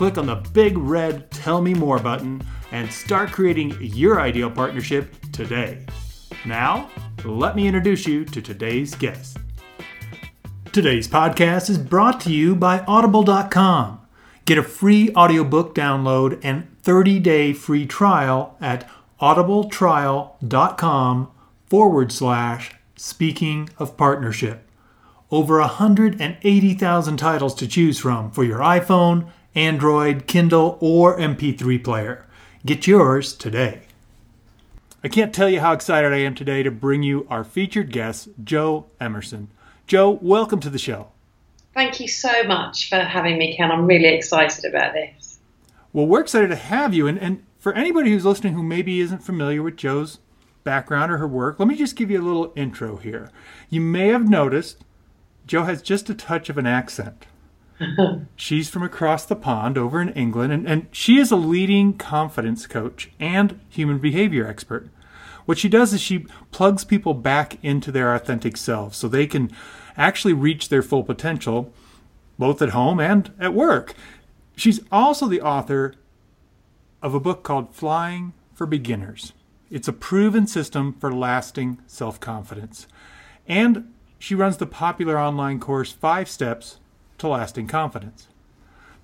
click on the big red Tell Me More button, and start creating your ideal partnership today. Now, let me introduce you to today's guest. Today's podcast is brought to you by Audible.com. Get a free audiobook download and 30 day free trial at audibletrial.com forward slash speaking of partnership. Over 180,000 titles to choose from for your iPhone, Android, Kindle, or MP3 player. Get yours today. I can't tell you how excited I am today to bring you our featured guest, Joe Emerson. Joe, welcome to the show. Thank you so much for having me, Ken. I'm really excited about this. Well, we're excited to have you. And, and for anybody who's listening who maybe isn't familiar with Joe's background or her work, let me just give you a little intro here. You may have noticed Joe has just a touch of an accent. She's from across the pond over in England, and, and she is a leading confidence coach and human behavior expert. What she does is she plugs people back into their authentic selves so they can actually reach their full potential, both at home and at work. She's also the author of a book called Flying for Beginners. It's a proven system for lasting self confidence. And she runs the popular online course Five Steps to lasting confidence.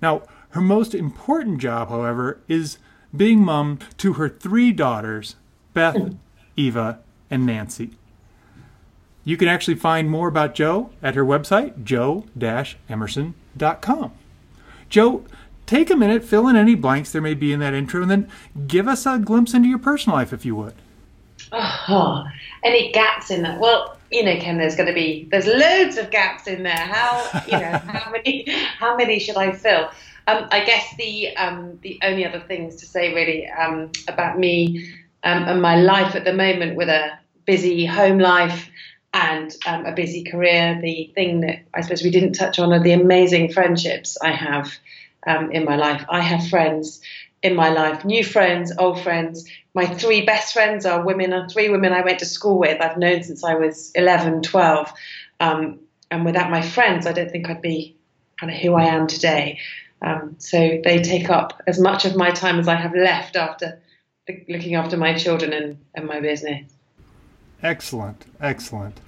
Now, her most important job, however, is being mom to her three daughters, Beth, Eva, and Nancy. You can actually find more about Joe at her website, joe-emerson.com. Joe, take a minute, fill in any blanks there may be in that intro, and then give us a glimpse into your personal life, if you would. Oh, any gaps in that? Well, you know, Ken, there's going to be there's loads of gaps in there. How you know how many how many should I fill? Um, I guess the um, the only other things to say really um, about me um, and my life at the moment with a busy home life and um, a busy career. The thing that I suppose we didn't touch on are the amazing friendships I have um, in my life. I have friends in my life, new friends, old friends. My three best friends are women, are three women I went to school with. I've known since I was 11, 12. Um, and without my friends, I don't think I'd be kind of who I am today. Um, so they take up as much of my time as I have left after looking after my children and, and my business. Excellent, excellent.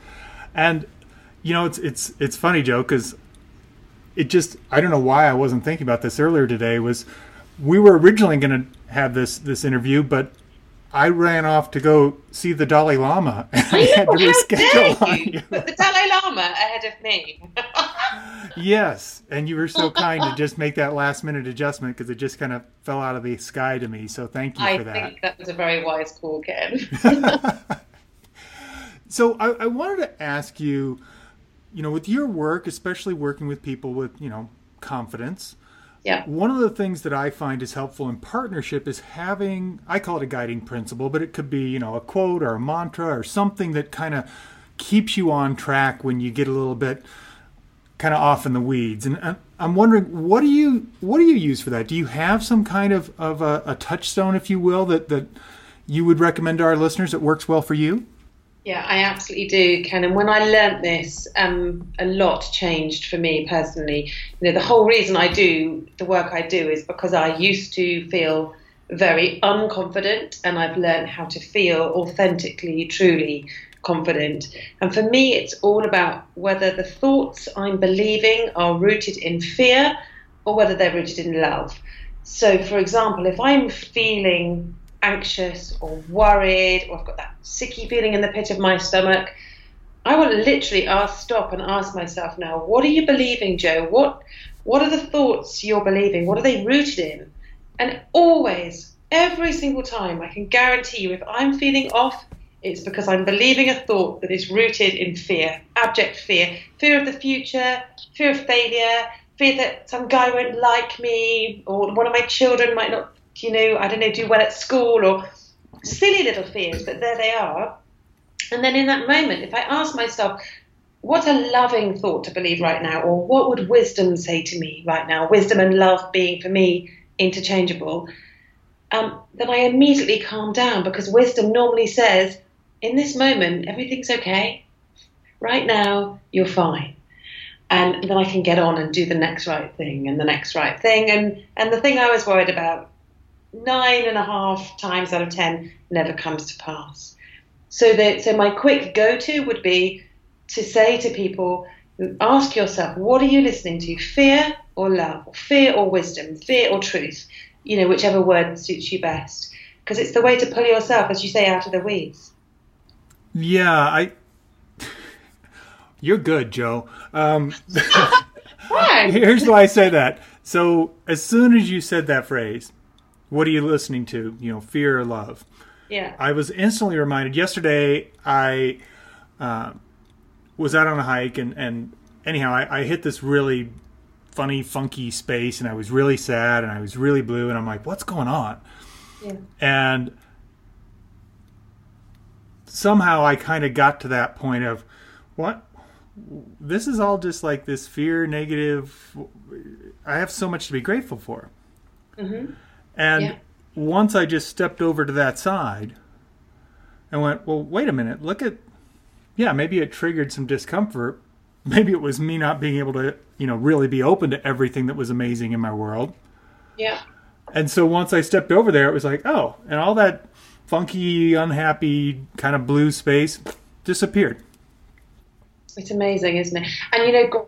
And you know, it's it's it's funny, Joe, because it just I don't know why I wasn't thinking about this earlier today. Was we were originally going to have this this interview, but I ran off to go see the Dalai Lama, and I, had to reschedule on you. But the Dalai Lama ahead of me. yes, and you were so kind to just make that last minute adjustment because it just kind of fell out of the sky to me. So thank you I for that. I think that was a very wise call, Ken. so I, I wanted to ask you, you know, with your work, especially working with people with you know confidence yeah. One of the things that I find is helpful in partnership is having, I call it a guiding principle, but it could be, you know, a quote or a mantra or something that kind of keeps you on track when you get a little bit kind of off in the weeds. And I'm wondering, what do you what do you use for that? Do you have some kind of, of a, a touchstone, if you will, that, that you would recommend to our listeners that works well for you? Yeah, I absolutely do, Ken. And when I learnt this, um, a lot changed for me personally. You know, the whole reason I do the work I do is because I used to feel very unconfident, and I've learned how to feel authentically, truly confident. And for me, it's all about whether the thoughts I'm believing are rooted in fear or whether they're rooted in love. So, for example, if I'm feeling anxious or worried or I've got that sicky feeling in the pit of my stomach, I will literally ask, stop and ask myself now, what are you believing, Joe? What what are the thoughts you're believing? What are they rooted in? And always, every single time, I can guarantee you, if I'm feeling off, it's because I'm believing a thought that is rooted in fear, abject fear, fear of the future, fear of failure, fear that some guy won't like me, or one of my children might not you know, I don't know, do well at school or silly little fears, but there they are. And then in that moment, if I ask myself, what a loving thought to believe right now, or what would wisdom say to me right now? Wisdom and love being for me interchangeable. Um, then I immediately calm down because wisdom normally says, in this moment, everything's okay. Right now, you're fine. And then I can get on and do the next right thing and the next right thing. And, and the thing I was worried about, nine and a half times out of ten, never comes to pass. So, that, so my quick go to would be to say to people, ask yourself, what are you listening to? Fear or love? Fear or wisdom? Fear or truth? You know, whichever word suits you best. Because it's the way to pull yourself, as you say, out of the weeds. Yeah, I. You're good, Joe. Um, here's why I say that. So, as soon as you said that phrase, what are you listening to? You know, fear or love? Yeah. I was instantly reminded. Yesterday, I uh, was out on a hike, and, and anyhow, I, I hit this really funny, funky space, and I was really sad, and I was really blue, and I'm like, what's going on? Yeah. And somehow I kind of got to that point of what this is all just like this fear negative I have so much to be grateful for. Mm-hmm. And Yeah. once I just stepped over to that side and went, well, wait a minute, look at, yeah, maybe it triggered some discomfort. Maybe it was me not being able to, you know, really be open to everything that was amazing in my world. Yeah. And so once I stepped over there, it was like, oh, and all that funky, unhappy kind of blue space disappeared. It's amazing, isn't it? And you know,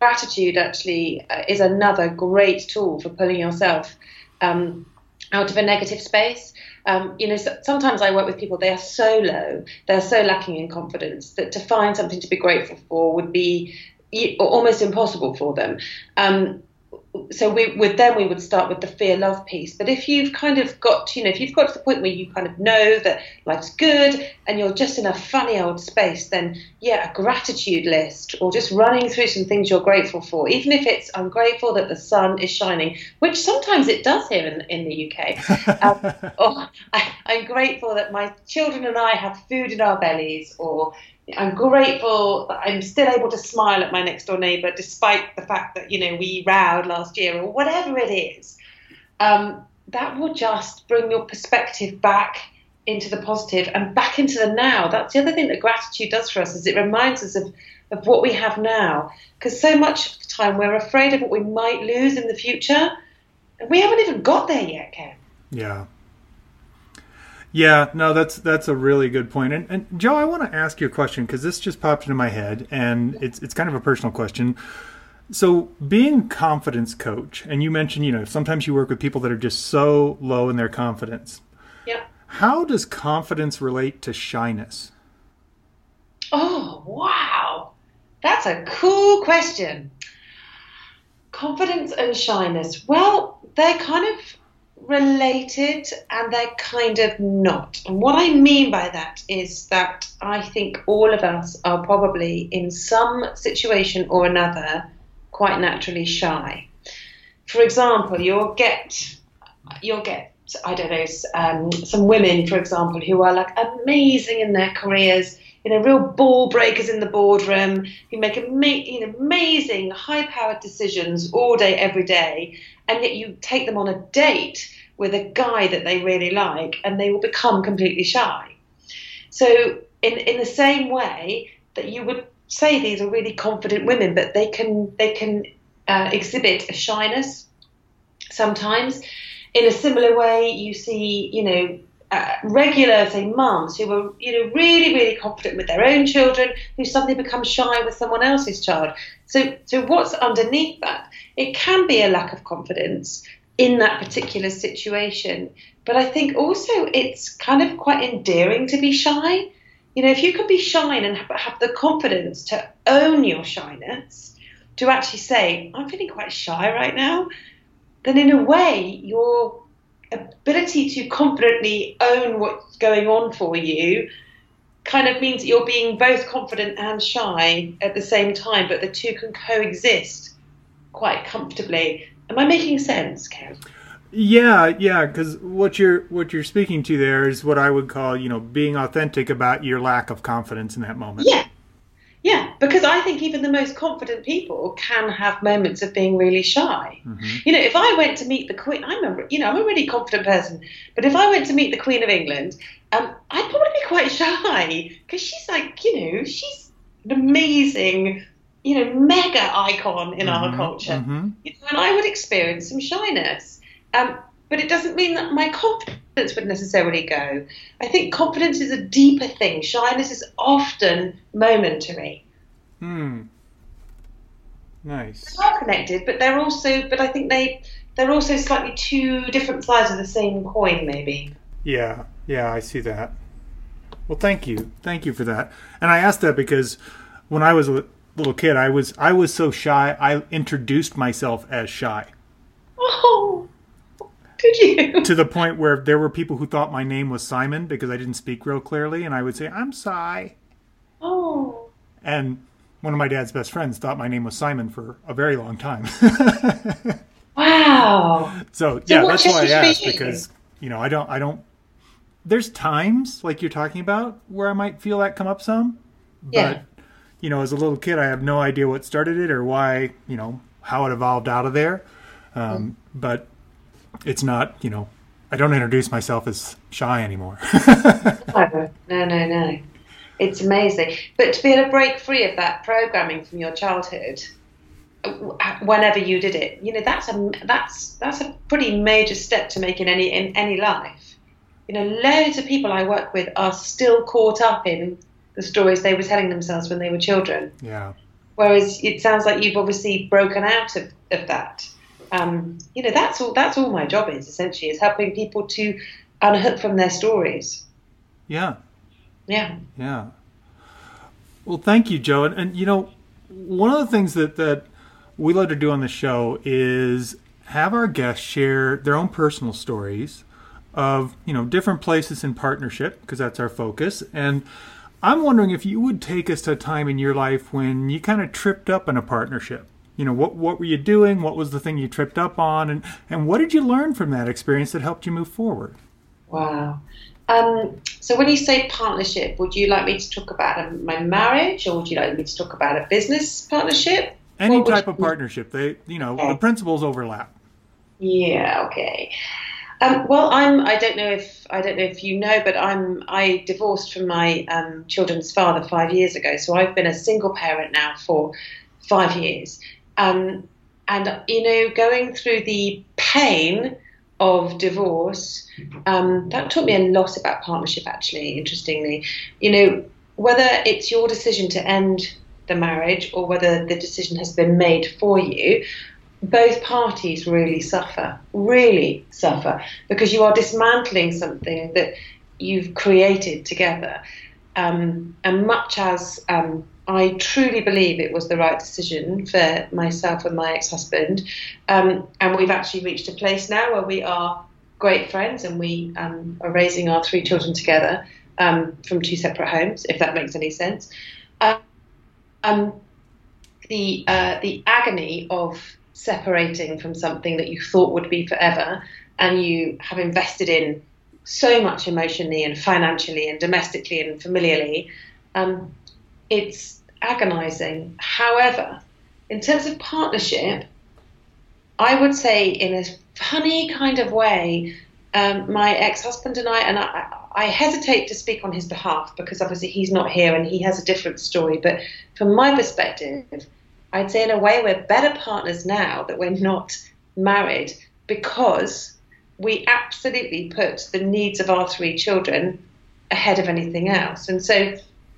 gratitude actually uh, is another great tool for pulling yourself um, out of a negative space. Um, you know, so, sometimes I work with people, they are so low, they're so lacking in confidence that to find something to be grateful for would be almost impossible for them. Um, so we with them we would start with the fear love piece. But if you've kind of got you know if you've got to the point where you kind of know that life's good and you're just in a funny old space then yeah a gratitude list or just running through some things you're grateful for even if it's i'm grateful that the sun is shining which sometimes it does here in, in the uk um, or I, i'm grateful that my children and i have food in our bellies or I'm grateful that I'm still able to smile at my next door neighbour despite the fact that, you know, we rowed last year or whatever it is. Um, that will just bring your perspective back into the positive and back into the now. That's the other thing that gratitude does for us is it reminds us of, of what we have now. Because so much of the time we're afraid of what we might lose in the future. And we haven't even got there yet, Ken. Yeah. Yeah, no, that's that's a really good point. And, and Jo, I want to ask you a question because this just popped into my head, and it's it's kind of a personal question. So, being confidence coach, and you mentioned, you know, sometimes you work with people that are just so low in their confidence. Yeah. How does confidence relate to shyness? Oh, wow. That's a cool question. Confidence and shyness. Well, they're kind of related and they're kind of not. And what I mean by that is that I think all of us are probably in some situation or another quite naturally shy. For example, you'll get you'll get I don't know um, some women, for example, who are like amazing in their careers, you know, real ball breakers in the boardroom, who make ama- you know, amazing, high-powered decisions all day, every day, and yet you take them on a date with a guy that they really like, and they will become completely shy. So, in in the same way that you would say these are really confident women, but they can they can uh, exhibit a shyness sometimes. In a similar way, you see, you know, regular, say, mums who were, you know, really, really confident with their own children, who suddenly become shy with someone else's child. So, so what's underneath that? It can be a lack of confidence in that particular situation, but I think also it's kind of quite endearing to be shy. You know, if you can be shy and have, have the confidence to own your shyness, to actually say, I'm feeling quite shy right now, then in a way, your ability to confidently own what's going on for you kind of means that you're being both confident and shy at the same time, but the two can coexist quite comfortably. Am I making sense, Ken? Yeah, yeah, because what you're what you're speaking to there is what I would call, you know, being authentic about your lack of confidence in that moment. Yeah, because I think even the most confident people can have moments of being really shy. Mm-hmm. You know, if I went to meet the Queen, I'm a you know I'm a really confident person, but if I went to meet the Queen of England, um, I'd probably be quite shy because she's like you know she's an amazing you know mega icon in mm-hmm. our culture, mm-hmm. you know, and I would experience some shyness. Um, but it doesn't mean that my confidence would necessarily go. I think confidence is a deeper thing. Shyness is often momentary. Hmm. Nice. They are connected, but they're also. But I think they they're also slightly two different sides of the same coin, maybe. Yeah. Yeah, I see that. Well, thank you, thank you for that. And I asked that because when I was a little kid, I was I was so shy. I introduced myself as shy. Oh. Did you? To the point where there were people who thought my name was Simon because I didn't speak real clearly, and I would say, I'm Cy. Oh. And one of my dad's best friends thought my name was Simon for a very long time. wow. So, yeah, so that's why I asked because, you know, I don't, I don't, there's times like you're talking about where I might feel that come up some. But, yeah. you know, as a little kid, I have no idea what started it or why, you know, how it evolved out of there. Um, mm. But it's not, you know, I don't introduce myself as shy anymore. no, no, no, no. It's amazing. But to be able to break free of that programming from your childhood, whenever you did it, you know, that's a that's that's a pretty major step to make in any in any life. You know, loads of people I work with are still caught up in the stories they were telling themselves when they were children. Yeah. Whereas it sounds like you've obviously broken out of, of that um, you know, that's all. That's all my job is essentially is helping people to unhook from their stories. Yeah. Yeah. Yeah. Well, thank you, Joe. And, and you know, one of the things that that we love to do on the show is have our guests share their own personal stories of you know different places in partnership because that's our focus and i'm wondering if you would take us to a time in your life when you kind of tripped up in a partnership you know what what were you doing what was the thing you tripped up on and and what did you learn from that experience that helped you move forward wow um, so when you say partnership would you like me to talk about my marriage or would you like me to talk about a business partnership any type of partnership they you know okay. the principles overlap yeah okay um, well, I'm. I don't know if I don't know if you know, but I'm. I divorced from my um, children's father five years ago, so I've been a single parent now for five years. Um, and, you know, going through the pain of divorce, um, that taught me a lot about partnership, actually, interestingly. You know, whether it's your decision to end the marriage or whether the decision has been made for you, both parties really suffer, really suffer, because you are dismantling something that you've created together. Um, and much as um, I truly believe it was the right decision for myself and my ex husband. Um, and we've actually reached a place now where we are great friends and we um, are raising our three children together um, from two separate homes, if that makes any sense. Um, the, uh, the agony of separating from something that you thought would be forever and you have invested in so much emotionally and financially and domestically and familiarly, um, it's agonizing. However, in terms of partnership, I would say in a funny kind of way, um, my ex-husband and I, and I, I, hesitate to speak on his behalf because obviously he's not here and he has a different story. But from my perspective, I'd say in a way we're better partners now that we're not married because we absolutely put the needs of our three children ahead of anything else. And so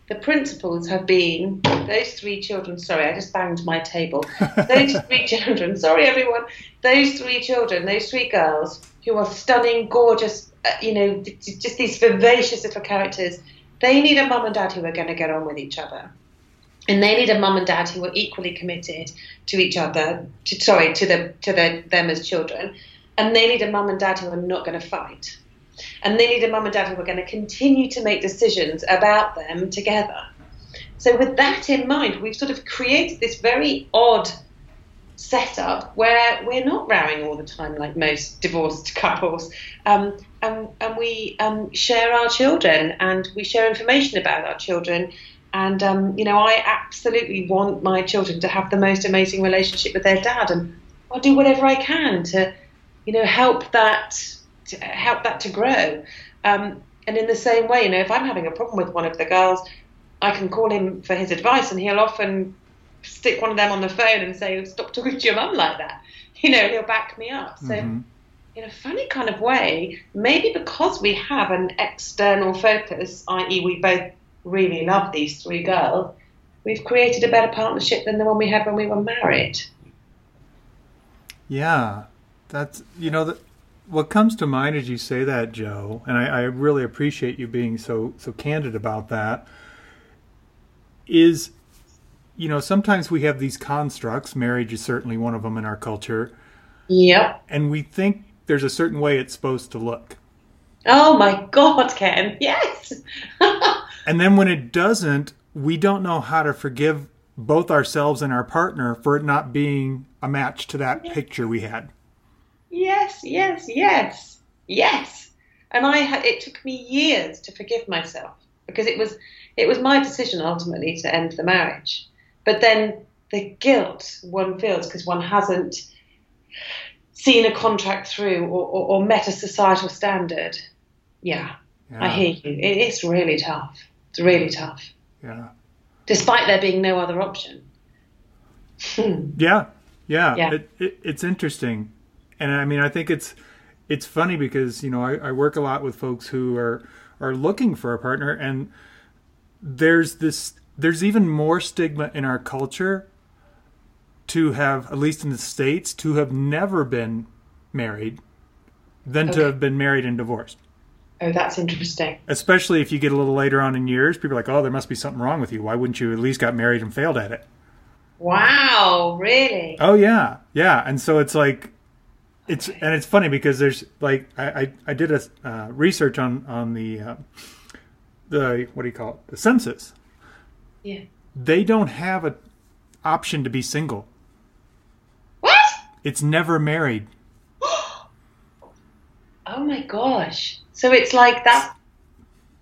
the principles have been those three children. Sorry, I just banged my table. Those three children. Sorry, everyone. Those three children. Those three girls who are stunning, gorgeous. Uh, you know, just these vivacious little characters. They need a mum and dad who are going to get on with each other, and they need a mum and dad who are equally committed to each other. To, sorry, to the to the, them as children, and they need a mum and dad who are not going to fight and they need a mum and dad who are going to continue to make decisions about them together. So, with that in mind, we've sort of created this very odd setup where we're not rowing all the time like most divorced couples. Um, and, and we um, share our children and we share information about our children. And, um, you know, I absolutely want my children to have the most amazing relationship with their dad. And I'll do whatever I can to, you know, help that, to help that to grow. Um, and in the same way, you know, if I'm having a problem with one of the girls, I can call him for his advice and he'll often stick one of them on the phone and say, "Stop talking to your mum like that." You know, he'll back me up. So, mm-hmm. in a funny kind of way, maybe because we have an external focus, i.e., we both really love these three girls, we've created a better partnership than the one we had when we were married. Yeah, that's you know that what comes to mind as you say that, Joe, and I, I really appreciate you being so so candid about that. Is you know, sometimes we have these constructs. Marriage is certainly one of them in our culture. Yep. And we think there's a certain way it's supposed to look. Oh my God, Ken. Yes. and then when it doesn't, we don't know how to forgive both ourselves and our partner for it not being a match to that picture we had. Yes, yes, yes, yes. And I had, it took me years to forgive myself because it was it was my decision ultimately to end the marriage. But then the guilt one feels because one hasn't seen a contract through or, or, or met a societal standard. Yeah, yeah, I hear you. It, it's really tough. It's really tough. Yeah. Despite there being no other option. yeah, yeah. yeah. It, it, it's interesting, and I mean, I think it's it's funny because you know I, I work a lot with folks who are are looking for a partner, and there's this there's even more stigma in our culture to have, at least in the States, to have never been married than okay. to have been married and divorced. Oh, that's interesting. Especially if you get a little later on in years, people are like, oh, there must be something wrong with you. Why wouldn't you at least got married and failed at it? Wow, really? Oh, yeah. Yeah. And so it's like, it's, and it's funny because there's like, I, I, I did a uh, research on, on the, uh, the, what do you call it? The census yeah. They don't have an option to be single. What? It's never married. oh my gosh. So it's like that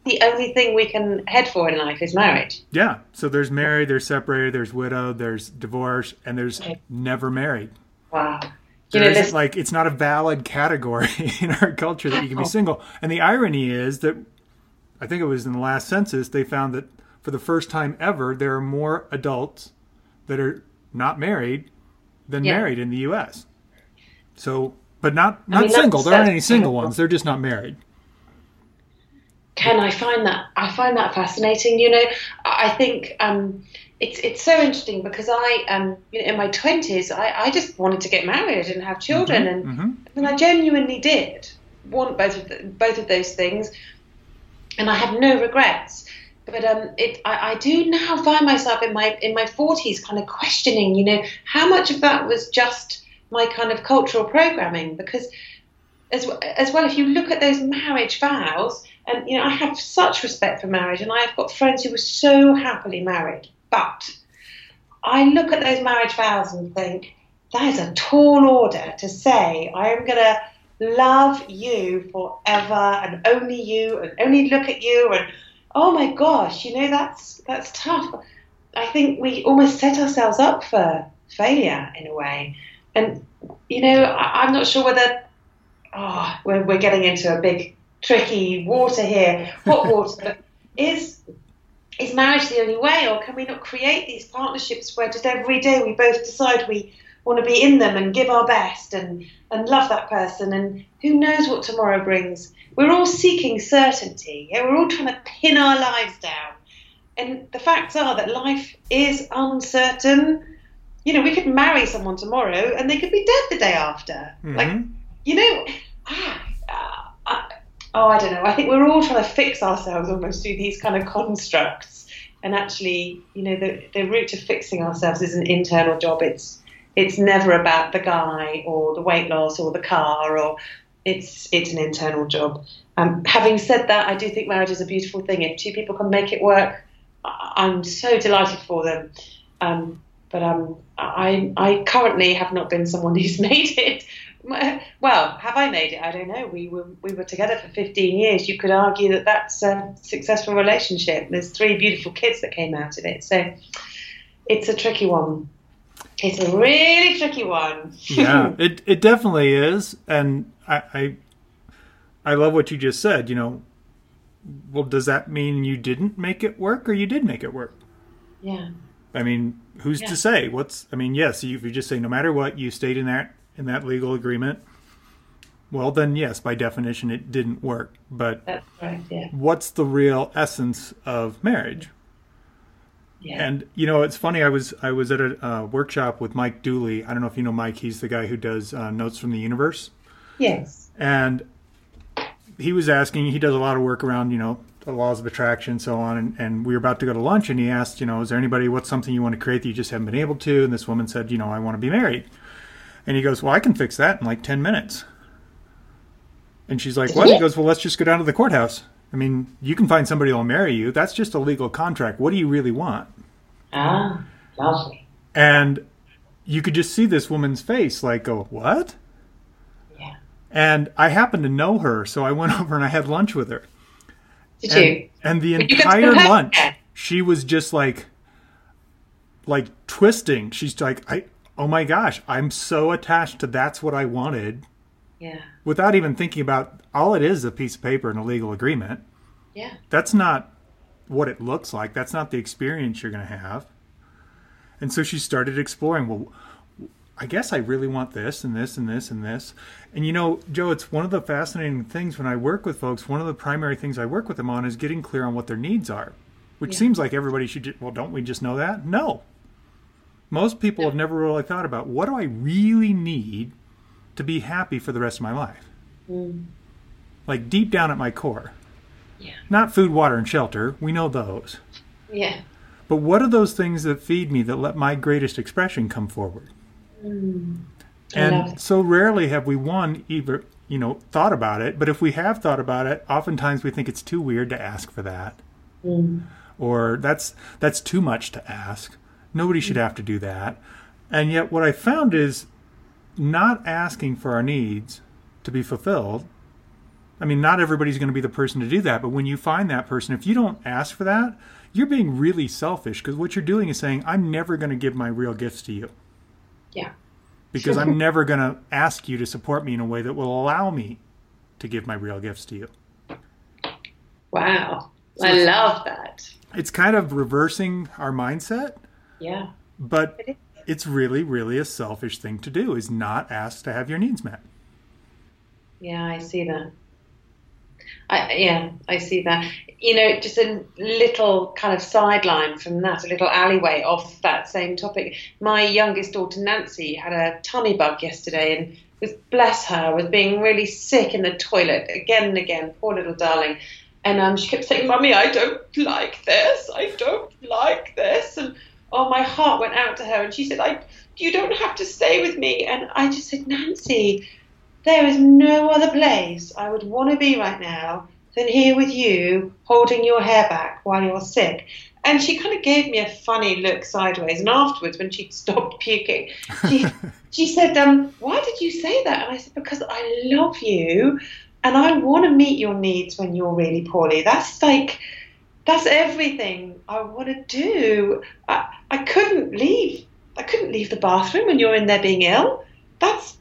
the only thing we can head for in life is marriage. Yeah. So there's married, there's separated, there's widowed, there's divorce, and there's okay. never married. Wow. You know, this... like it's not a valid category in our culture that you can be single. And the irony is that I think it was in the last census they found that for the first time ever, there are more adults that are not married than yeah. married in the U.S. So, but not not I mean, single. There aren't any single ones. They're just not married. Can I find that I find that fascinating. You know, I think um, it's it's so interesting because I um, you know, in my twenties, I, I just wanted to get married and have children, mm-hmm, and mm-hmm. and I genuinely did want both of the, both of those things, and I have no regrets but um, it, I, I, do now find myself in my in my forties, kind of questioning, you know, how much of that was just my kind of cultural programming? Because as as well, if you look at those marriage vows, and you know, I have such respect for marriage, and I have got friends who were so happily married, but I look at those marriage vows and think that is a tall order to say I am going to love you forever and only you and only look at you and oh my gosh, you know that's that's tough. I think we almost set ourselves up for failure in a way, and you know I, am not sure whether oh we're, we're getting into a big tricky water here, hot water. is is marriage the only way, or can we not create these partnerships where just every day we both decide we want to be in them and give our best and and love that person and who knows what tomorrow brings we're all seeking certainty. Yeah? We're all trying to pin our lives down. And the facts are that life is uncertain. You know, we could marry someone tomorrow and they could be dead the day after. Mm-hmm. Like, you know, oh, I don't know. I think we're all trying to fix ourselves almost through these kind of constructs. And actually, you know, the, the route to fixing ourselves is an internal job. It's it's never about the guy or the weight loss or the car or it's it's an internal job. Um, having said that, I do think marriage is a beautiful thing. If two people can make it work, I'm so delighted for them. Um, but um, I I currently have not been someone who's made it. Well, have I made it? I don't know. We were we were together for 15 years. You could argue that that's a successful relationship. There's three beautiful kids that came out of it. So it's a tricky one. It's a really tricky one. yeah, it it definitely is, and I, I I love what you just said. You know, well, does that mean you didn't make it work, or you did make it work? Yeah. I mean, who's Yeah. to say? What's I mean, yes, you, if you just say no matter what, you stayed in that in that legal agreement. Well, then yes, by definition, it didn't work. But right. Yeah. what's the real essence of marriage? Yeah. And you know, it's funny. I was I was at a uh, workshop with Mike Dooley. I don't know if you know Mike. He's the guy who does uh, Notes from the Universe, yes. and he was asking. He does a lot of work around you know the laws of attraction, and so on. And, and we were about to go to lunch, and he asked, you know, is there anybody? What's something you want to create that you just haven't been able to? And this woman said, you know, I want to be married. And he goes, well, I can fix that in like ten minutes. And she's like, what? He goes, well, let's just go down to the courthouse. I mean, you can find somebody who'll marry you. That's just a legal contract. What do you really want? Ah, lovely. And you could just see this woman's face like go, What? Yeah. And I happened to know her, so I went over and I had lunch with her. Did And, you? and the But you got to entire lunch, she was just like like twisting. She's like, I oh my gosh, I'm so attached to that's what I wanted Yeah. without even thinking about all it is a piece of paper and a legal agreement. Yeah. that's not what it looks like. That's not the experience you're going to have. And so she started exploring, well, I guess I really want this and this and this and this. And you know, Joe, it's one of the fascinating things when I work with folks, one of the primary things I work with them on is getting clear on what their needs are, which Yeah. seems like everybody should, well, don't we just know that? No. Most people have never really thought about what do I really need to be happy for the rest of my life? Mm. Like deep down at my core. Yeah. Not food, water, and shelter. We know those. Yeah. But what are those things that feed me that let my greatest expression come forward? Mm. And so rarely have we one either, you know, thought about it. But if we have thought about it, oftentimes we think it's too weird to ask for that, Mm. or that's that's too much to ask. Nobody should have to do that. And yet, what I found is not asking for our needs to be fulfilled. I mean, not everybody's going to be the person to do that, but when you find that person, if you don't ask for that, you're being really selfish because what you're doing is saying, I'm never going to give my real gifts to you Yeah. because I'm never going to ask you to support me in a way that will allow me to give my real gifts to you. Wow. So I love that. It's kind of reversing our mindset, Yeah. but It is. it's really, really a selfish thing to do is not ask to have your needs met. Yeah, I see that. I, yeah, I see that. You know, just a little kind of sideline from that, a little alleyway off that same topic. My youngest daughter Nancy had a tummy bug yesterday, and was bless her was being really sick in the toilet again and again. Poor little darling. And um, she kept saying, "Mummy, I don't like this. I don't like this." And oh, my heart went out to her, and she said, "I, you don't have to stay with me." And I just said, "Nancy." There is no other place I would want to be right now than here with you, holding your hair back while you're sick. And she kind of gave me a funny look sideways. And afterwards, when she'd stopped puking, she, she said, um, Why did you say that? And I said, Because I love you and I want to meet your needs when you're really poorly. That's like, that's everything I want to do. I, I couldn't leave. I couldn't leave the bathroom when you're in there being ill. That's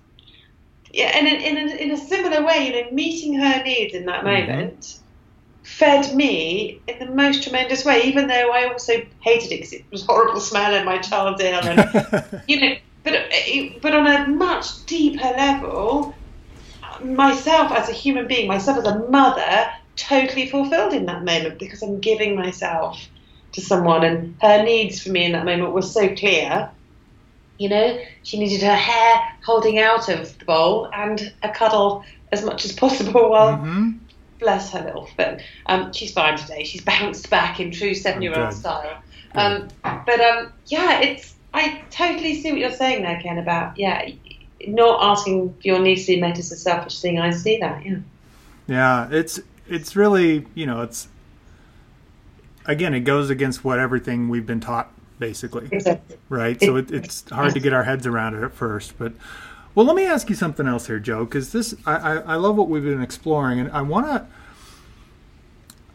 yeah, and in, in, a, in a similar way, you know, meeting her needs in that Mhm. moment fed me in the most tremendous way, even though I also hated it because it was horrible smell and my child's ear and you know, but but on a much deeper level, myself as a human being, myself as a mother, totally fulfilled in that moment because I'm giving myself to someone, and her needs for me in that moment were so clear. You know, she needed her hair holding out of the bowl and a cuddle as much as possible while hmm bless her little foot. Um, she's fine today. She's bounced back in true seven-year-old style. Um, but um, yeah, it's I totally see what you're saying there, Ken. About yeah, not asking for your needs to be met is a selfish thing. I see that. Yeah. Yeah, it's it's really you know it's again it goes against what everything we've been taught basically. Exactly. Right. So it, it's hard to get our heads around it at first, but. Well, let me ask you something else here, Joe, because this I, I, I love what we've been exploring, and I want to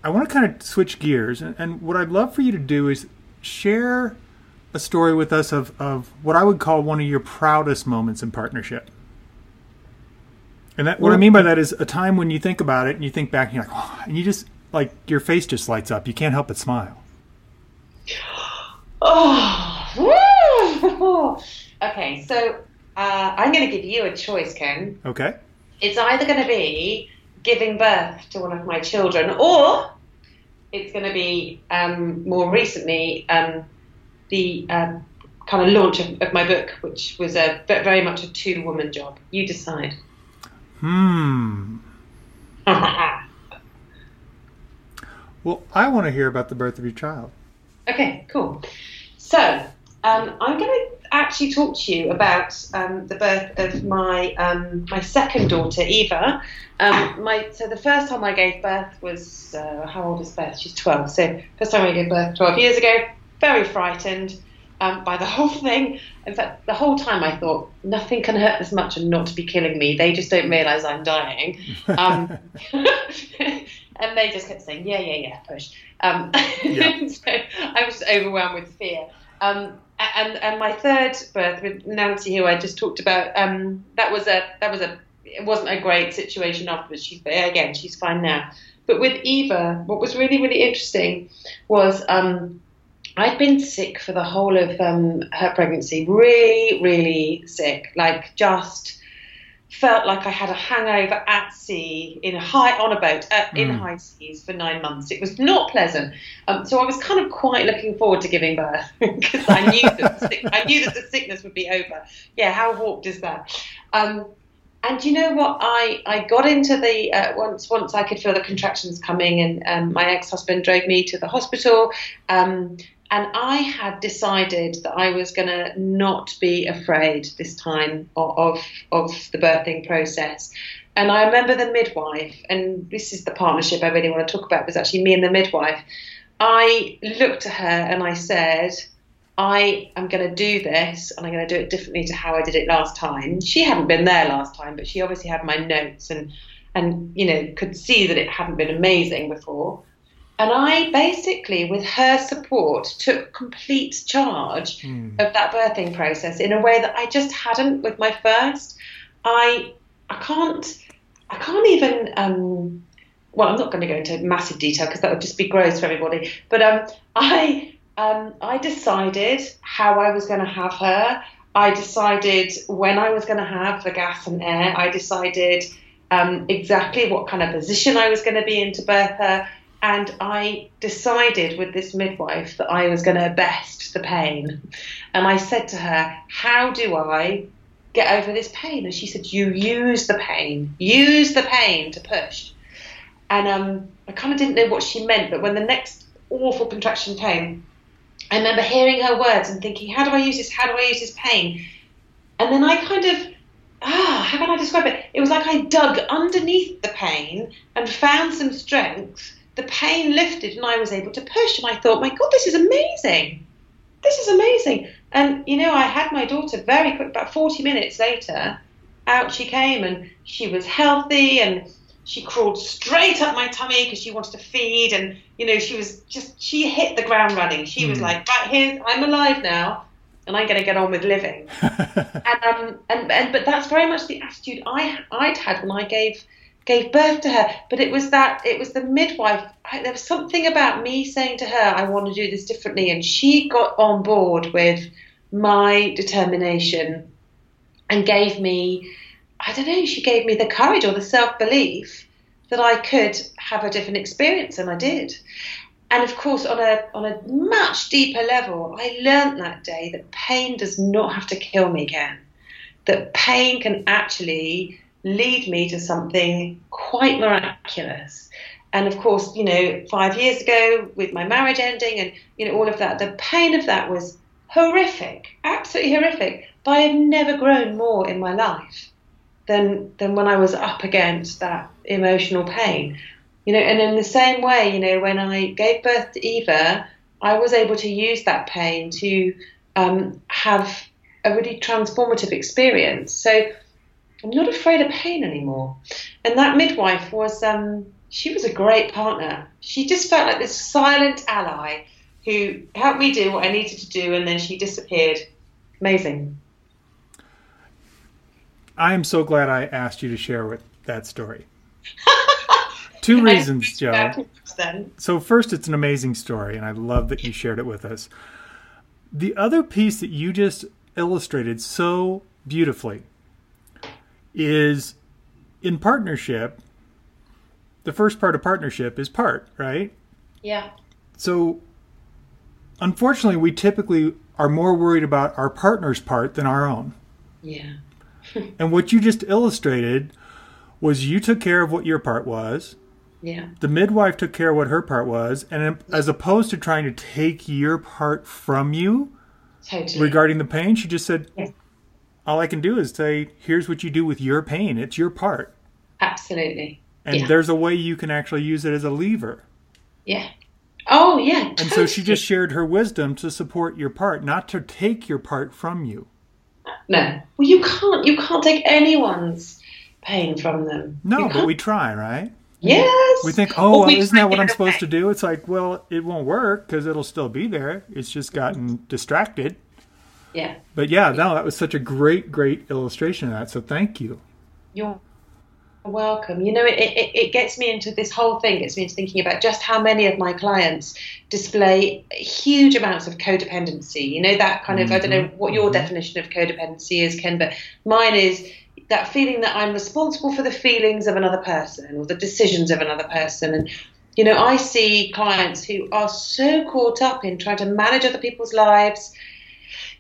I want to kind of switch gears, and, and what I'd love for you to do is share a story with us of, of what I would call one of your proudest moments in partnership. And that, what I mean by that is a time when you think about it and you think back and you're like, oh, and you just like your face just lights up. You can't help but smile. Oh, okay. So uh, I'm going to give you a choice, Ken. Okay. It's either going to be giving birth to one of my children, or it's going to be um, more recently um, the um, kind of launch of, of, my book, which was a very much a two-woman job. You decide. Hmm. well, I want to hear about the birth of your child. Okay, cool. So um, I'm going to actually talk to you about um, the birth of my um, my second daughter, Eva. Um, my so the first time I gave birth was uh, how old is Beth? She's 12. So first time I gave birth 12 years ago. Very frightened um, by the whole thing. In fact, the whole time I thought nothing can hurt this much and not be killing me. They just don't realise I'm dying. Um, and they just kept saying, yeah, yeah, yeah, push. Um, yeah. so I was overwhelmed with fear. Um, and and my third birth with Nancy, who I just talked about, um, that was a that was a it wasn't a great situation afterwards. She's again, she's fine now. But with Eva, what was really really interesting was um, I'd been sick for the whole of um, her pregnancy, really really sick, like just felt like I had a hangover at sea in high on a boat uh, in mm. high seas for nine months. It was not pleasant. Um, so I was kind of quite looking forward to giving birth because I knew that the sick, I knew that the sickness would be over. Yeah, how warped is that? Um, and you know what? I, I got into the uh, once once I could feel the contractions coming, and um, my ex husband drove me to the hospital. Um, and I had decided that I was going to not be afraid this time of, of, the birthing process. And I remember the midwife, and this is the partnership I really want to talk about. was actually me and the midwife. I looked at her and I said, I am going to do this and I'm going to do it differently to how I did it last time. She hadn't been there last time, but she obviously had my notes and and you know could see that it hadn't been amazing before. And I basically, with her support, took complete charge mm. of that birthing process in a way that I just hadn't with my first. I I can't I can't even um, well I'm not going to go into massive detail because that would just be gross for everybody. But um, I um, I decided how I was going to have her. I decided when I was going to have the gas and air. I decided um, exactly what kind of position I was going to be in to birth her. And I decided with this midwife that I was going to best the pain. And I said to her, How do I get over this pain? And she said, You use the pain, use the pain to push. And um, I kind of didn't know what she meant, but when the next awful contraction came, I remember hearing her words and thinking, How do I use this? How do I use this pain? And then I kind of ah, how can I describe it? It was like I dug underneath the pain and found some strength the pain lifted and I was able to push. And I thought, my God, this is amazing. This is amazing. And, you know, I had my daughter very quick, about 40 minutes later, out she came and she was healthy and she crawled straight up my tummy because she wanted to feed. And, you know, she was just, she hit the ground running. She mm. was hmm. like, right here, I'm alive now and I'm going to get on with living. and, um, and, and, but that's very much the attitude I, I'd had when I gave gave birth to her. But it was that it was the midwife. I, there was something about me saying to her, "I want to do this differently," and she got on board with my determination and gave me. I don't know. She gave me the courage or the self belief that I could have a different experience, and I did. And of course, on a on a much deeper level, I learned that day that pain does not have to kill me again. That pain can actually lead me to something quite miraculous. And of course, you know, five years ago with my marriage ending and, you know, all of that, the pain of that was horrific, absolutely horrific. But I have never grown more in my life than, than when I was up against that emotional pain. You know, and in the same way, you know, when I gave birth to Eva, I was able to use that pain to um, have a really transformative experience. So I'm not afraid of pain anymore. And that midwife was, um, she was a great partner. She just felt like this silent ally who helped me do what I needed to do, and then she disappeared. Amazing. I am so glad I asked you to share with that story. Two reasons, Joe. So, first, it's an amazing story, and I love that you shared it with us. The other piece that you just illustrated so beautifully is in partnership, the first part of partnership is part, right? Yeah. So, unfortunately, we typically are more worried about our partner's part than our own. Yeah. and what you just illustrated was you took care of what your part was. Yeah. The midwife took care of what her part was, and as opposed to trying to take your part from you totally. regarding the pain, she just said, yes. "All I can do is say, here's what you do with your pain. It's your part." Absolutely. And yeah. there's a way you can actually use it as a lever. Yeah. Oh yeah. Totally. And so she just shared her wisdom to support your part, not to take your part from you. No. Well, you can't. You can't take anyone's pain from them. No, but we try, right? Yes. We think, oh, well, isn't that what I'm supposed to do? It's like, well, it won't work because it'll still be there. It's just gotten distracted. Yeah. But yeah, no, that was such a great, great illustration of that. So thank you. You're welcome. You know, it, it, it gets me into this whole thing, gets me into thinking about just how many of my clients display huge amounts of codependency. You know, that kind of, mm-hmm. I don't know what your mm-hmm. definition of codependency is, Ken, but mine is that feeling that I'm responsible for the feelings of another person or the decisions of another person. And, you know, I see clients who are so caught up in trying to manage other people's lives,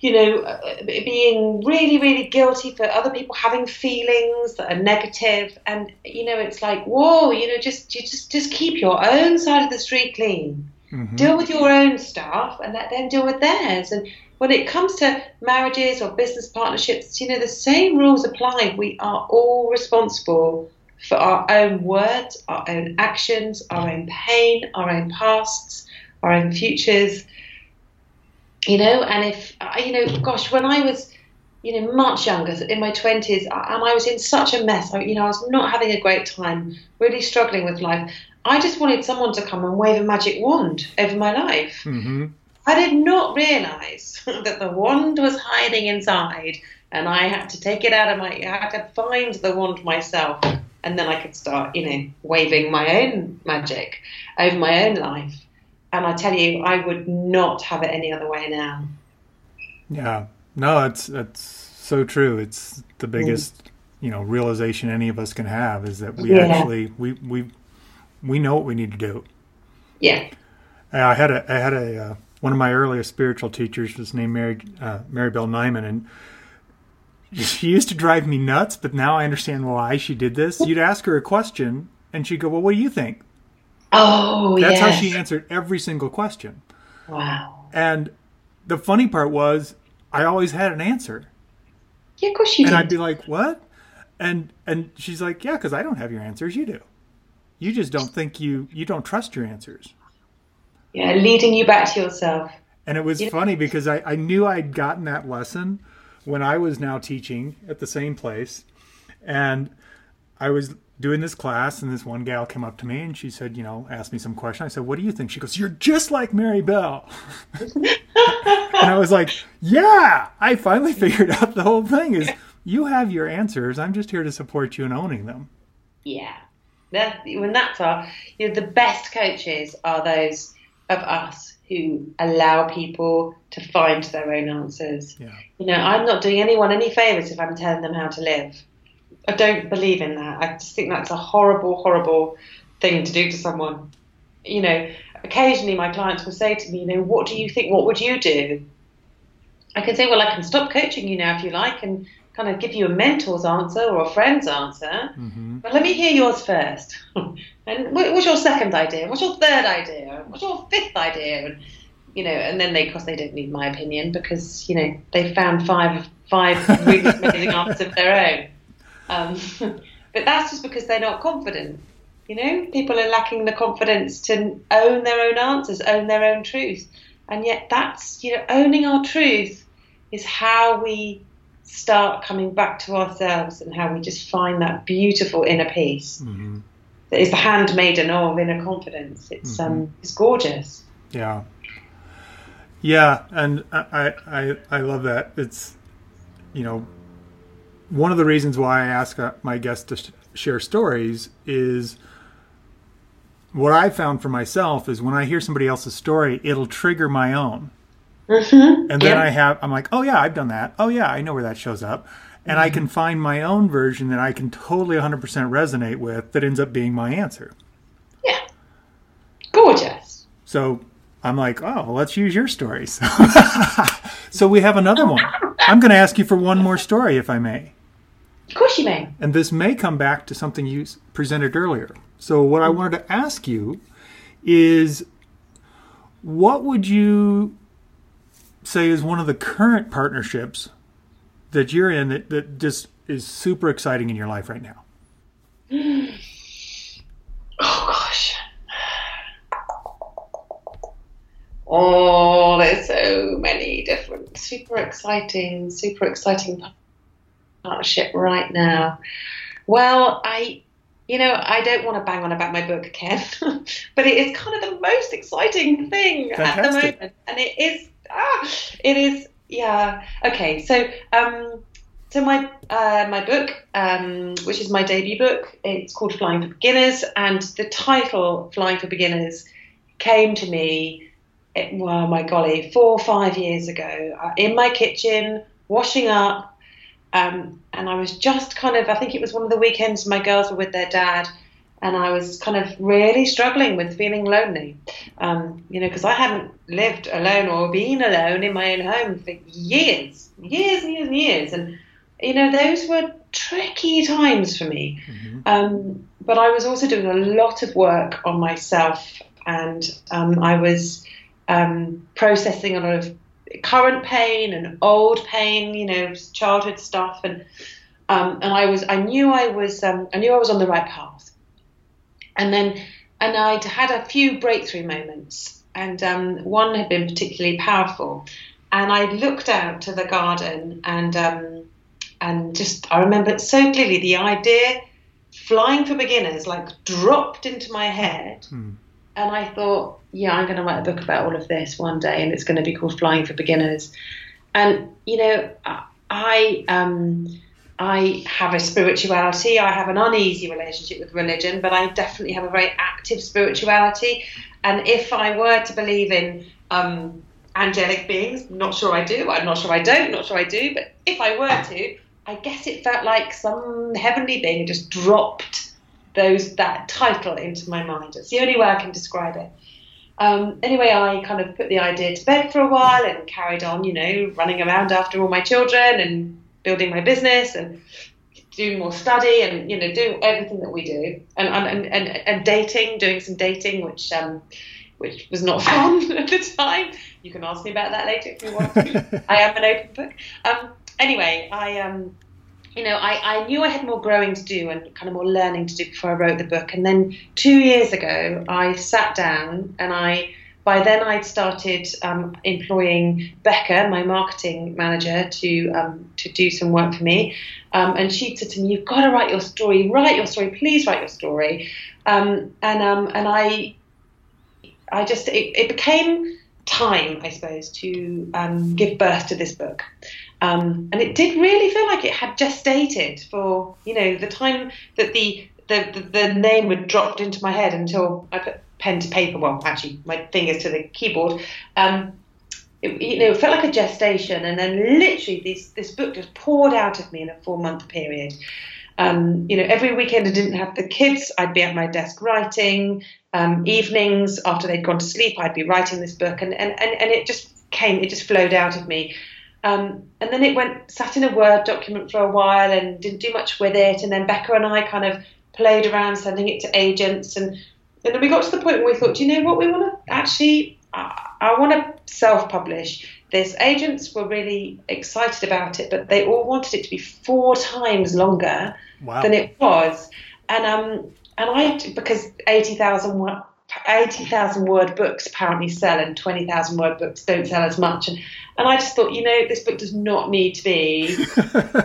you know, uh, being really, really guilty for other people having feelings that are negative. And, you know, it's like, whoa, you know, just, you just, just keep your own side of the street clean. Mm-hmm. Deal with your own stuff and let them deal with theirs. And when it comes to marriages or business partnerships, you know, the same rules apply. We are all responsible for our own words, our own actions, our own pain, our own pasts, our own futures. You know, and if, you know, gosh, when I was, you know, much younger, in my 20s, and I was in such a mess, you know, I was not having a great time, really struggling with life. I just wanted someone to come and wave a magic wand over my life. Mm-hmm. I did not realize that the wand was hiding inside, and I had to take it out of my. I had to find the wand myself, and then I could start, you know, waving my own magic over my own life. And I tell you, I would not have it any other way now. Yeah, no, it's it's so true. It's the biggest, mm. you know, realization any of us can have is that we yeah. actually we we we know what we need to do. Yeah. I had a I had a uh, one of my earliest spiritual teachers was named Mary uh, Mary Bell Nyman, and she used to drive me nuts. But now I understand why she did this. You'd ask her a question, and she'd go, "Well, what do you think?" Oh, that's yes. how she answered every single question. Wow. And the funny part was, I always had an answer. Yeah, of course you and did. I'd be like, "What?" And and she's like, "Yeah, because I don't have your answers. You do. You just don't think you you don't trust your answers." yeah, leading you back to yourself. And it was you funny know? because I, I knew I'd gotten that lesson when I was now teaching at the same place. And I was doing this class, and this one gal came up to me and she said, you know, asked me some question. I said, What do you think? She goes, You're just like Mary Bell. and I was like, Yeah, I finally figured out the whole thing is you have your answers. I'm just here to support you in owning them. Yeah. That, when that's our, you know, the best coaches are those of us who allow people to find their own answers. Yeah. You know, I'm not doing anyone any favors if I'm telling them how to live. I don't believe in that. I just think that's a horrible, horrible thing to do to someone. You know, occasionally my clients will say to me, you know, what do you think? What would you do? I can say, well, I can stop coaching you now if you like and kind of give you a mentor's answer or a friend's answer. Mm-hmm. But let me hear yours first. and what's your second idea? What's your third idea? What's your fifth idea? And you know, and then they, of course, they don't need my opinion because you know they found five five really amazing answers of their own. Um, but that's just because they're not confident. You know, people are lacking the confidence to own their own answers, own their own truth. and yet that's you know owning our truth is how we start coming back to ourselves and how we just find that beautiful inner peace Mm-hmm. that is the handmaiden of inner confidence. It's um it's gorgeous. Yeah. Yeah, and I, I I love that. It's you know one of the reasons why I ask uh, my guests to sh- share stories is what I found for myself is when I hear somebody else's story, it'll trigger my own. Mm-hmm. And then I have I'm like, "Oh yeah, I've done that. Oh yeah, I know where that shows up." And I can find my own version that I can totally 100% resonate with that ends up being my answer. yeah, gorgeous. So I'm like, oh, well, let's use your stories. so we have another one. I'm going to ask you for one more story, if I may. Of course you may. And this may come back to something you presented earlier. So, what I wanted to ask you is what would you say is one of the current partnerships that you're in that, that just is super exciting in your life right now? Oh gosh. Oh, there's so many different, super exciting, super exciting partnership right now. Well, I, you know, I don't want to bang on about my book, Ken, but it is kind of the most exciting thing at the moment, and it is, ah, it is, yeah. Okay, so, um, so my uh, my book, um, which is my debut book, it's called Flying for Beginners, and the title Flying for Beginners came to me, it, well, my golly, four or five years ago, uh, in my kitchen, washing up, um, and I was just kind of, I think it was one of the weekends my girls were with their dad, and I was kind of really struggling with feeling lonely, um, you know, because I hadn't lived alone or been alone in my own home for years, years and years and years, and you know, those were tricky times for me. Um, but I was also doing a lot of work on myself, and um, I was um, processing a lot of current pain and old pain, you know, childhood stuff, and um, and I was, I knew I was, um, I knew I was on the right path, and then, and I'd had a few breakthrough moments, and um, one had been particularly powerful, and I looked out to the garden, and um, and just I remember it so clearly the idea flying for beginners like dropped into my head. Hmm. And I thought yeah I'm going to write a book about all of this one day and it's going to be called flying for beginners. And you know I- um I have a spirituality. I have an uneasy relationship with religion but I definitely have a very active spirituality. And if I were to believe in um angelic beings not sure I do. I'm not sure I don't not sure I do. But if I were to I guess it felt like some heavenly being just dropped those that title into my mind. It's the only way I can describe it. Um, anyway, I kind of put the idea to bed for a while and carried on, you know, running around after all my children and building my business and doing more study and you know doing everything that we do and and, and, and dating, doing some dating, which um, which was not fun at the time. You can ask me about that later if you want. I am an open book. Um, anyway, I um, you know, I, I knew I had more growing to do and kind of more learning to do before I wrote the book. And then two years ago, I sat down and I, by then I'd started um, employing Becca, my marketing manager, to um, to do some work for me. Um, and she said to me, "You've got to write your story. Write your story. Please write your story." Um, and um, and I, I just it, it became time, I suppose, to um, give birth to this book. Um, and it did really feel like it had gestated for you know the time that the the, the, the name had dropped into my head until I put pen to paper. Well, actually, my fingers to the keyboard. Um, it, you know, it felt like a gestation, and then literally this this book just poured out of me in a four month period. Um, you know, every weekend I didn't have the kids, I'd be at my desk writing. Um, evenings after they'd gone to sleep, I'd be writing this book, and, and, and, and it just came, it just flowed out of me. Um, and then it went sat in a Word document for a while and didn't do much with it. And then Becca and I kind of played around sending it to agents, and, and then we got to the point where we thought, do you know what, we want to actually, I, I want to self-publish this. Agents were really excited about it, but they all wanted it to be four times longer Wow. than it was. And um, and I because eighty thousand 80,000 word books apparently sell and 20,000 word books don't sell as much. And, and I just thought, you know, this book does not need to be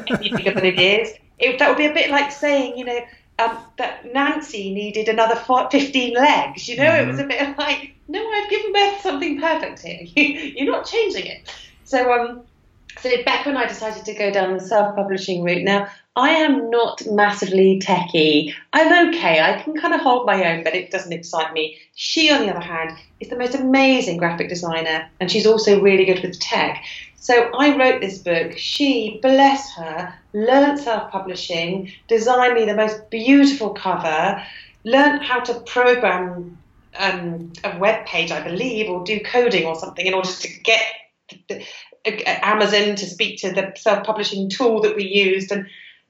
any bigger than it is. It, that would be a bit like saying, you know, um, that Nancy needed another 15 legs. You know, mm-hmm. it was a bit like, no, I've given birth to something perfect here. You're not changing it. So, um, so Becca and I decided to go down the self-publishing route. Now, I am not massively techy. I'm okay. I can kind of hold my own, but it doesn't excite me. She, on the other hand, is the most amazing graphic designer, and she's also really good with tech. So I wrote this book. She, bless her, learned self-publishing, designed me the most beautiful cover, learned how to program um, a web page, I believe, or do coding or something in order to get Amazon to speak to the self-publishing tool that we used, and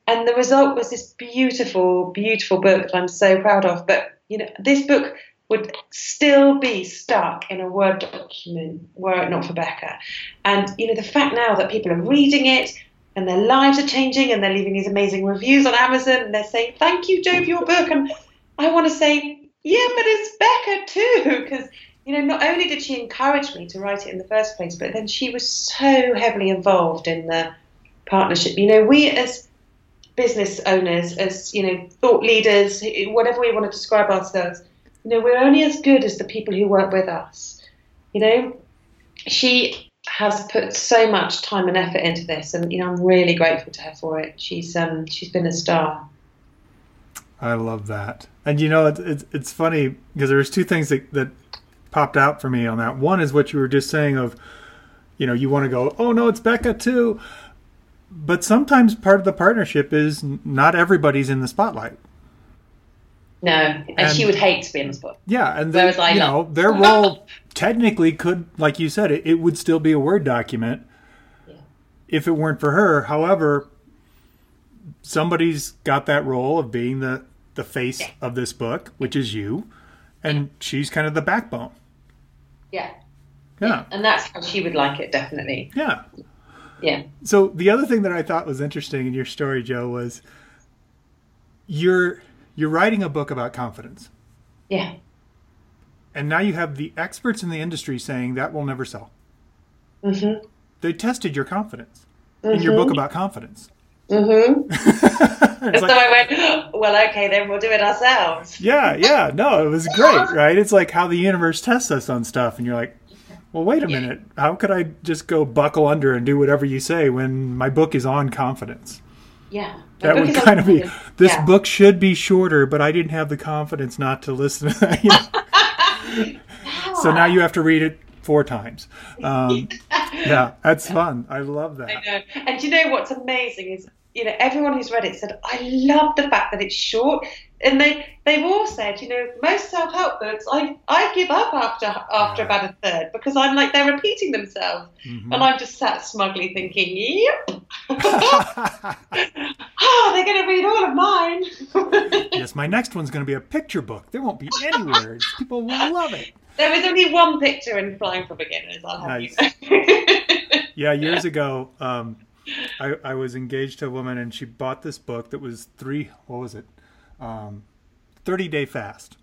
and the result was this beautiful, beautiful book that I'm so proud of. But you know, this book would still be stuck in a Word document were it not for Becca. And you know, the fact now that people are reading it and their lives are changing and they're leaving these amazing reviews on Amazon and they're saying, Thank you, Joe, for your book. And I want to say, Yeah, but it's Becca too, because you know, not only did she encourage me to write it in the first place, but then she was so heavily involved in the partnership. You know, we as business owners, as you know, thought leaders, whatever we want to describe ourselves, you know, we're only as good as the people who work with us. You know, she has put so much time and effort into this, and you know, I'm really grateful to her for it. She's um, she's been a star. I love that, and you know, it's it's, it's funny because there's two things that that popped out for me on that. One is what you were just saying of, you know, you want to go, oh no, it's Becca too. But sometimes part of the partnership is not everybody's in the spotlight. No, and, and she would hate to be in the spot. Yeah, and they, you know their role technically could, like you said, it, it would still be a word document yeah. if it weren't for her. However, somebody's got that role of being the the face yeah. of this book, which is you, and she's kind of the backbone. Yeah. Yeah. And that's how she would like it, definitely. Yeah. Yeah. So the other thing that I thought was interesting in your story, Joe, was you're you're writing a book about confidence. Yeah. And now you have the experts in the industry saying that will never sell. Mm-hmm. They tested your confidence mm-hmm. in your book mm-hmm. about confidence. Mm-hmm. so like, I went, well, okay, then we'll do it ourselves. yeah, yeah. No, it was great, right? It's like how the universe tests us on stuff, and you're like, well, wait a minute. How could I just go buckle under and do whatever you say when my book is on confidence? Yeah. That would kind of be, this yeah. book should be shorter, but I didn't have the confidence not to listen to that. Know? so now you have to read it four times. Um, yeah, that's fun. I love that. I know. And you know what's amazing is you know, everyone who's read it said, I love the fact that it's short. And they, they've all said, you know, most self help books, I, I give up after after about a third because I'm like, they're repeating themselves. Mm-hmm. And I'm just sat smugly thinking, yep. oh, they're going to read all of mine. yes, my next one's going to be a picture book. There won't be any words. People will love it. There was only one picture in Flying for Beginners, I'll have nice. you yeah, years ago, um, I, I was engaged to a woman and she bought this book that was three, what was it? Um, 30 Day Fast.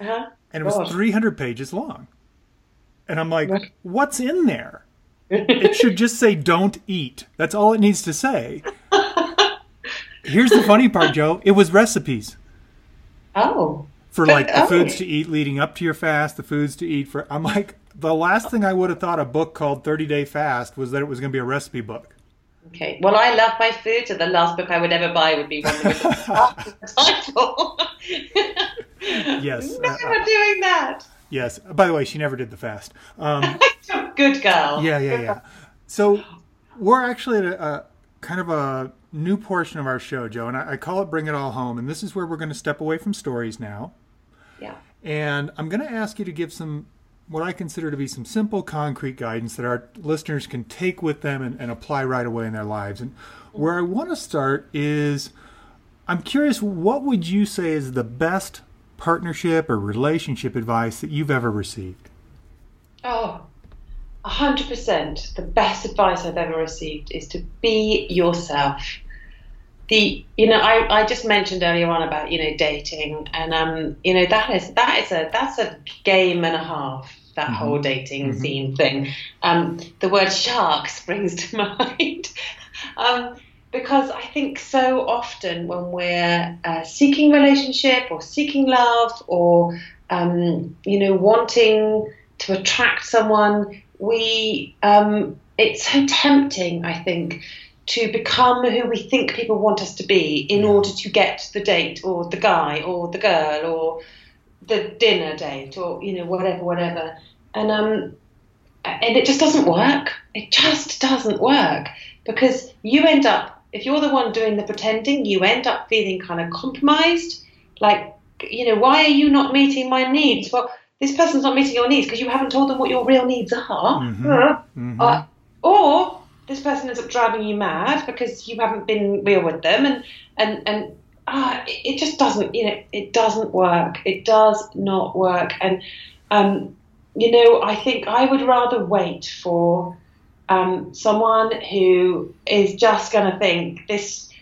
Uh-huh. And it was oh. 300 pages long. And I'm like, what's in there? it should just say don't eat. That's all it needs to say. Here's the funny part, Joe It was recipes. Oh. For like the oh. foods to eat leading up to your fast, the foods to eat for. I'm like, the last thing I would have thought a book called 30 Day Fast was that it was going to be a recipe book. Okay. Well, I love my food, so the last book I would ever buy would be one with the title. yes. Never uh, doing that. Yes. By the way, she never did the fast. Um, Good girl. Yeah, yeah, yeah. So we're actually at a, a, kind of a new portion of our show, Joe, and I, I call it "Bring It All Home," and this is where we're going to step away from stories now. Yeah. And I'm going to ask you to give some what I consider to be some simple, concrete guidance that our listeners can take with them and, and apply right away in their lives. And where I want to start is I'm curious, what would you say is the best partnership or relationship advice that you've ever received? Oh, 100%. The best advice I've ever received is to be yourself. The you know I, I just mentioned earlier on about you know dating and um you know that is that is a that's a game and a half that mm-hmm. whole dating mm-hmm. scene thing um the word shark springs to mind um because I think so often when we're uh, seeking relationship or seeking love or um, you know wanting to attract someone, we um, it's so tempting. I think to become who we think people want us to be in order to get the date or the guy or the girl or the dinner date or you know whatever whatever. And um and it just doesn't work. It just doesn't work. Because you end up if you're the one doing the pretending you end up feeling kind of compromised. Like you know why are you not meeting my needs? Well this person's not meeting your needs because you haven't told them what your real needs are. Mm-hmm. Mm-hmm. Uh, or this person ends up driving you mad because you haven't been real with them. And and and uh, it just doesn't you know it doesn't work. It does not work. And um, you know I think I would rather wait for um, someone who is just going to think this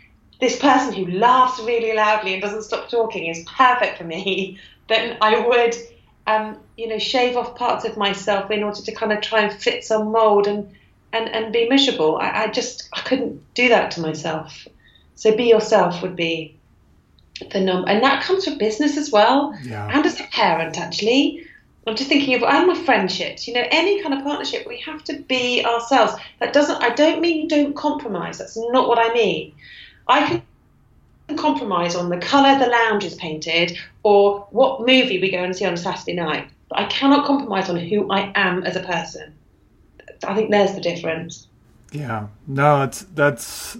this person who laughs really loudly and doesn't stop talking is perfect for me then I would um, you know shave off parts of myself in order to kind of try and fit some mold and and, and be miserable. I, I just I couldn't do that to myself. So be yourself would be the number, and that comes from business as well, yeah. and as a parent actually. I'm just thinking of and my friendships. You know, any kind of partnership, we have to be ourselves. That doesn't. I don't mean you don't compromise. That's not what I mean. I can compromise on the colour the lounge is painted or what movie we go and see on a Saturday night. But I cannot compromise on who I am as a person. I think there's the difference. Yeah, no, it's that's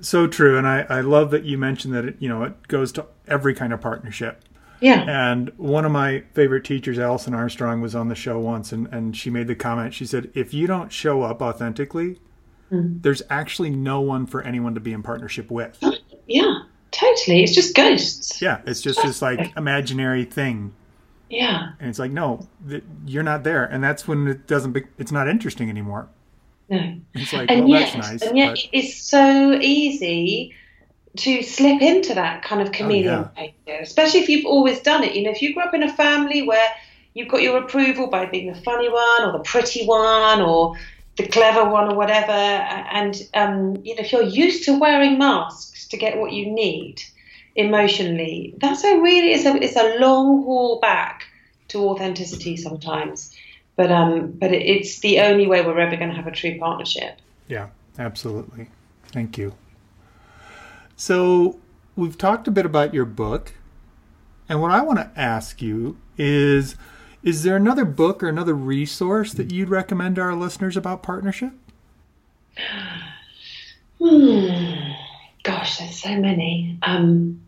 so true, and I I love that you mentioned that it you know it goes to every kind of partnership. Yeah. And one of my favorite teachers, Alison Armstrong, was on the show once, and and she made the comment. She said, "If you don't show up authentically, mm. there's actually no one for anyone to be in partnership with." Yeah, totally. It's just ghosts. Yeah, it's just this like imaginary thing yeah. And it's like, no, th- you're not there, and that's when it doesn't. Be- it's not interesting anymore. No. It's like, and well, yet, that's nice. And yet, but... it's so easy to slip into that kind of chameleon oh, yeah. especially if you've always done it. You know, if you grew up in a family where you've got your approval by being the funny one or the pretty one or the clever one or whatever, and um, you know, if you're used to wearing masks to get what you need emotionally, that's a really it's a it's a long haul back to authenticity sometimes. But um, but it's the only way we're ever going to have a true partnership. Yeah, absolutely. Thank you. So we've talked a bit about your book, and what I want to ask you is. Is there another book or another resource that you'd recommend to our listeners about partnership? Hmm. Gosh, there's so many. Um,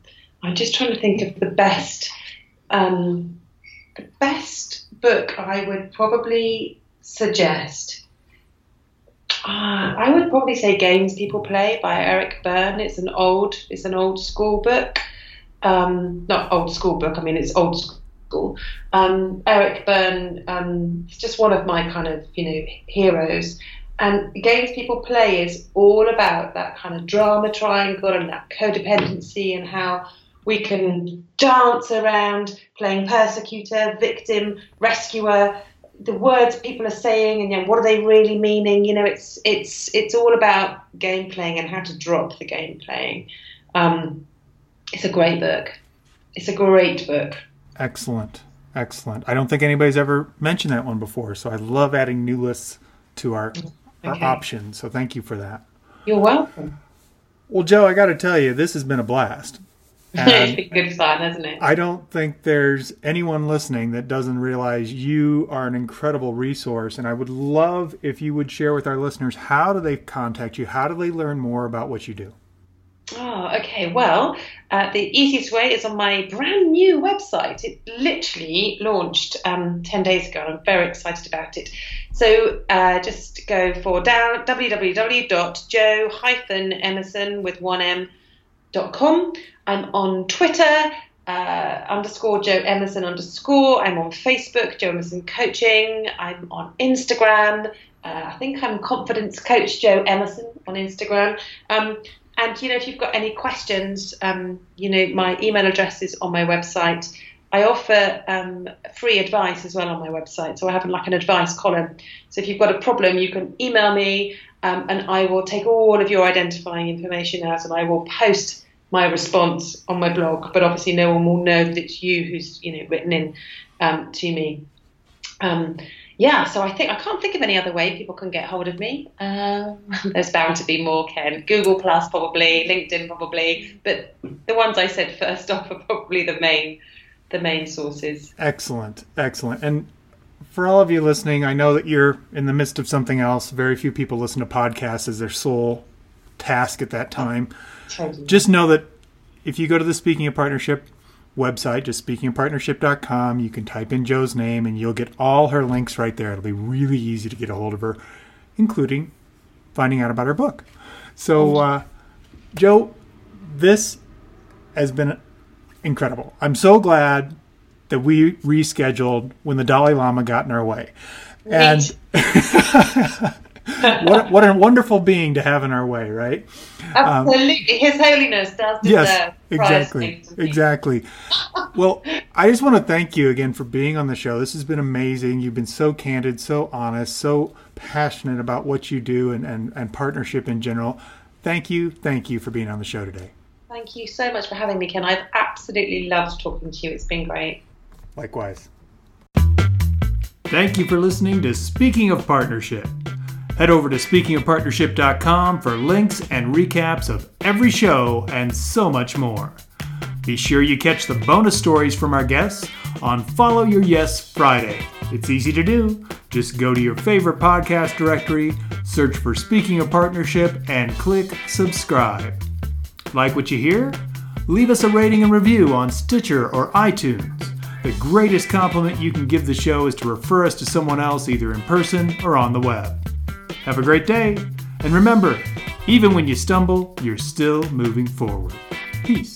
I'm just trying to think of the best, um, the best book I would probably suggest. Uh, I would probably say Games People Play by Eric Berne. It's an old, it's an old school book. Um, not old school book. I mean, it's old school. Um, Eric Berne um, is just one of my kind of you know heroes. And games people play is all about that kind of drama triangle and that codependency and how we can dance around playing persecutor, victim, rescuer. The words people are saying and you know, what are they really meaning? You know, it's it's it's all about game playing and how to drop the game playing. Um, it's a great book. It's a great book. Excellent, excellent. I don't think anybody's ever mentioned that one before, so I love adding new lists to our okay. our options. So thank you for that. You're welcome. Well, Joe, I got to tell you, this has been a blast. It's been good fun, hasn't it? I don't think there's anyone listening that doesn't realize you are an incredible resource. And I would love if you would share with our listeners how do they contact you? How do they learn more about what you do? Oh, okay. Well, uh, the easiest way is on my brand new website. It literally launched um, 10 days ago. I'm very excited about it. So uh, just go for down www.joe-emerson with one M com. I'm on Twitter, uh, underscore Joe Emerson underscore. I'm on Facebook, Joe Emerson Coaching. I'm on Instagram. Uh, I think I'm Confidence Coach Joe Emerson on Instagram. Um, and you know, if you've got any questions, um, you know, my email address is on my website. I offer um, free advice as well on my website. So I have like an advice column. So if you've got a problem, you can email me um, and I will take all of your identifying information out and I will post my response on my blog. But obviously, no one will know that it's you who's you know written in um, to me. Um, yeah, so I think I can't think of any other way people can get hold of me. Um, there's bound to be more, Ken. Google Plus probably, LinkedIn probably, but the ones I said first off are probably the main the main sources. Excellent, excellent. And for all of you listening, I know that you're in the midst of something else. Very few people listen to podcasts as their sole task at that time. Just know that if you go to the Speaking of Partnership website, just speakingofpartnership.com, you can type in Joe's name and you'll get all her links right there. It'll be really easy to get a hold of her, including finding out about her book. So, uh, Jo, this has been incredible. I'm so glad that we rescheduled when the Dalai Lama got in our way. And what, what a wonderful being to have in our way, right? Absolutely. Um, His Holiness does deserve Yes, exactly. Exactly. well, I just want to thank you again for being on the show. This has been amazing. You've been so candid, so honest, so passionate about what you do and, and, and partnership in general. Thank you. Thank you for being on the show today. Thank you so much for having me, Ken. I've absolutely loved talking to you. It's been great. Likewise. Thank you for listening to Speaking of Partnership. Head over to speakingofpartnership.com for links and recaps of every show and so much more. Be sure you catch the bonus stories from our guests on Follow Your Yes Friday. It's easy to do. Just go to your favorite podcast directory, search for Speaking of Partnership, and click subscribe. Like what you hear? Leave us a rating and review on Stitcher or iTunes. The greatest compliment you can give the show is to refer us to someone else either in person or on the web. Have a great day, and remember, even when you stumble, you're still moving forward. Peace.